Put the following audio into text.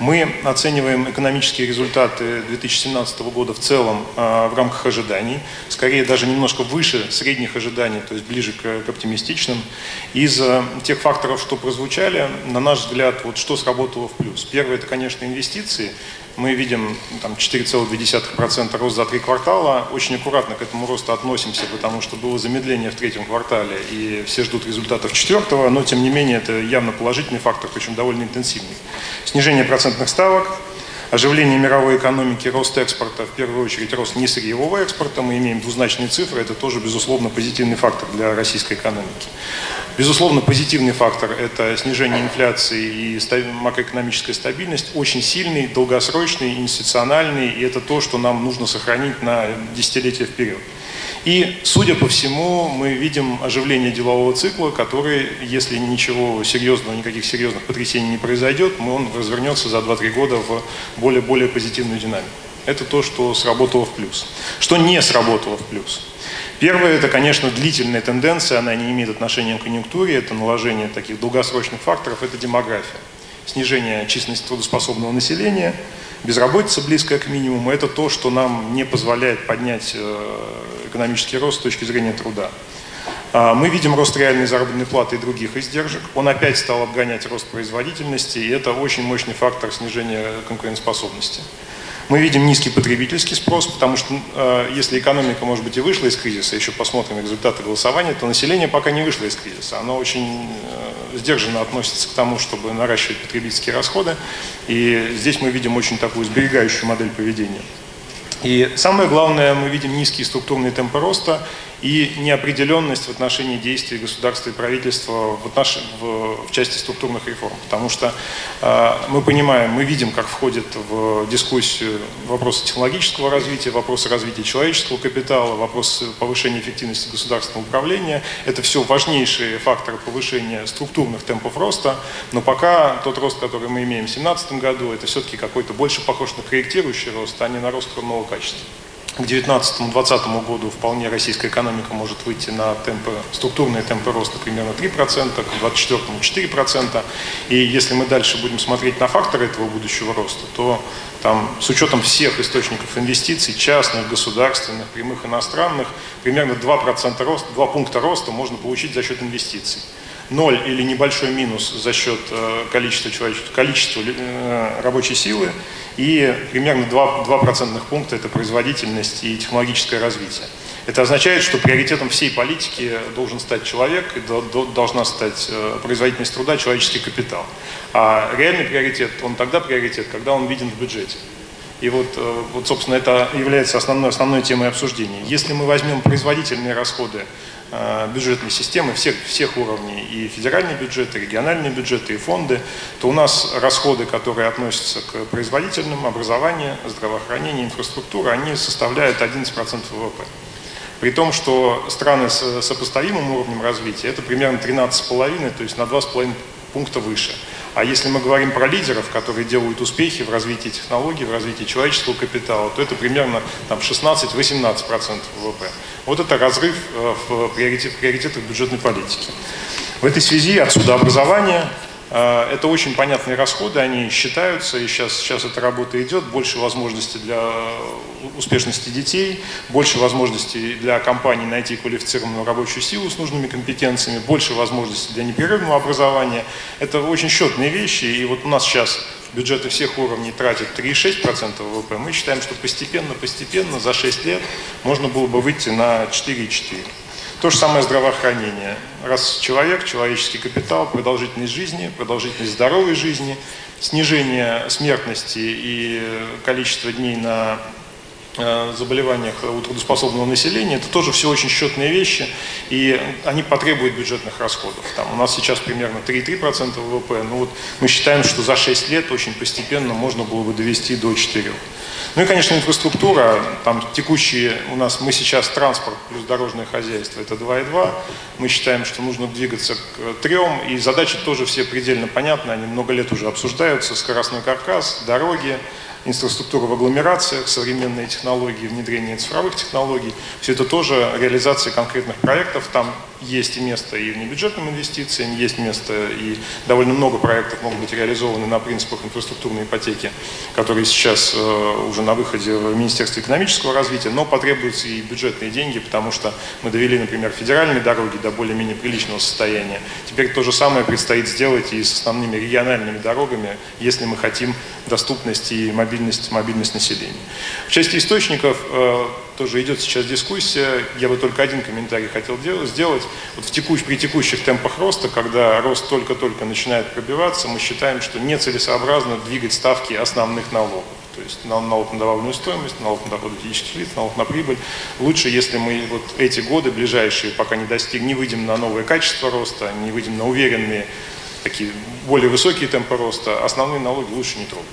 Мы оцениваем экономические результаты 2017 года в целом э, в рамках ожиданий, скорее даже немножко выше средних ожиданий, то есть ближе к, к оптимистичным. Из э, тех факторов, что прозвучали, на наш взгляд, вот что сработало в плюс. Первое – это, конечно, инвестиции мы видим там, 4,2% рост за три квартала. Очень аккуратно к этому росту относимся, потому что было замедление в третьем квартале, и все ждут результатов четвертого, но тем не менее это явно положительный фактор, причем довольно интенсивный. Снижение процентных ставок, оживление мировой экономики, рост экспорта, в первую очередь рост несырьевого экспорта, мы имеем двузначные цифры, это тоже, безусловно, позитивный фактор для российской экономики. Безусловно, позитивный фактор – это снижение инфляции и макроэкономическая стабильность, очень сильный, долгосрочный, институциональный, и это то, что нам нужно сохранить на десятилетия вперед. И, судя по всему, мы видим оживление делового цикла, который, если ничего серьезного, никаких серьезных потрясений не произойдет, он развернется за 2-3 года в более-более позитивную динамику. Это то, что сработало в плюс. Что не сработало в плюс – Первое – это, конечно, длительная тенденция, она не имеет отношения к конъюнктуре, это наложение таких долгосрочных факторов, это демография. Снижение численности трудоспособного населения, безработица близкая к минимуму – это то, что нам не позволяет поднять э, экономический рост с точки зрения труда. А, мы видим рост реальной заработной платы и других издержек. Он опять стал обгонять рост производительности, и это очень мощный фактор снижения конкурентоспособности. Мы видим низкий потребительский спрос, потому что э, если экономика, может быть, и вышла из кризиса, еще посмотрим результаты голосования, то население пока не вышло из кризиса. Оно очень э, сдержанно относится к тому, чтобы наращивать потребительские расходы. И здесь мы видим очень такую сберегающую модель поведения. И самое главное, мы видим низкие структурные темпы роста и неопределенность в отношении действий государства и правительства в, отнош... в, в части структурных реформ. Потому что э, мы понимаем, мы видим, как входит в дискуссию вопросы технологического развития, вопросы развития человеческого капитала, вопросы повышения эффективности государственного управления. Это все важнейшие факторы повышения структурных темпов роста, но пока тот рост, который мы имеем в 2017 году, это все-таки какой-то больше похож на корректирующий рост, а не на рост нового качества к 2019-2020 году вполне российская экономика может выйти на темпы, структурные темпы роста примерно 3%, к 2024 4%. И если мы дальше будем смотреть на факторы этого будущего роста, то там, с учетом всех источников инвестиций, частных, государственных, прямых иностранных, примерно 2%, роста, 2 пункта роста можно получить за счет инвестиций ноль или небольшой минус за счет э, количества, количества э, рабочей силы и примерно 2, 2 процентных пункта – это производительность и технологическое развитие. Это означает, что приоритетом всей политики должен стать человек, и должна стать э, производительность труда, человеческий капитал. А реальный приоритет, он тогда приоритет, когда он виден в бюджете. И вот, вот собственно, это является основной, основной темой обсуждения. Если мы возьмем производительные расходы Э, бюджетной системы всех, всех уровней, и федеральные бюджеты, и региональные бюджеты, и фонды, то у нас расходы, которые относятся к производительным, образованию, здравоохранению, инфраструктуре, они составляют 11% ВВП. При том, что страны с сопоставимым уровнем развития, это примерно 13,5, то есть на 2,5 пункта выше. А если мы говорим про лидеров, которые делают успехи в развитии технологий, в развитии человеческого капитала, то это примерно там, 16-18% ВВП. Вот это разрыв э, в, приоритет, в приоритетах бюджетной политики. В этой связи отсюда образование, это очень понятные расходы, они считаются, и сейчас, сейчас эта работа идет, больше возможностей для успешности детей, больше возможностей для компаний найти квалифицированную рабочую силу с нужными компетенциями, больше возможностей для непрерывного образования. Это очень счетные вещи, и вот у нас сейчас бюджеты всех уровней тратят 3,6% ВВП, мы считаем, что постепенно-постепенно за 6 лет можно было бы выйти на 4,4%. То же самое здравоохранение. Раз человек, человеческий капитал, продолжительность жизни, продолжительность здоровой жизни, снижение смертности и количество дней на заболеваниях у трудоспособного населения, это тоже все очень счетные вещи, и они потребуют бюджетных расходов. Там у нас сейчас примерно 3,3% ВВП, но вот мы считаем, что за 6 лет очень постепенно можно было бы довести до 4%. Ну и, конечно, инфраструктура, там текущие у нас, мы сейчас транспорт плюс дорожное хозяйство, это 2,2, мы считаем, что нужно двигаться к трем, и задачи тоже все предельно понятны, они много лет уже обсуждаются, скоростной каркас, дороги, инфраструктура в агломерациях, современные технологии, внедрение цифровых технологий. Все это тоже реализация конкретных проектов. Там есть место и в небюджетным инвестициям, есть место и довольно много проектов могут быть реализованы на принципах инфраструктурной ипотеки, которые сейчас э, уже на выходе в Министерстве экономического развития, но потребуются и бюджетные деньги, потому что мы довели, например, федеральные дороги до более-менее приличного состояния. Теперь то же самое предстоит сделать и с основными региональными дорогами, если мы хотим доступность и мобильность, мобильность населения. В части источников э, тоже идет сейчас дискуссия. Я бы только один комментарий хотел сделать. Вот в текущ, при текущих темпах роста, когда рост только-только начинает пробиваться, мы считаем, что нецелесообразно двигать ставки основных налогов. То есть налог на добавленную стоимость, налог на доходы физических лиц, налог на прибыль. Лучше, если мы вот эти годы ближайшие, пока не достигнем, не выйдем на новое качество роста, не выйдем на уверенные, такие более высокие темпы роста, основные налоги лучше не трогать.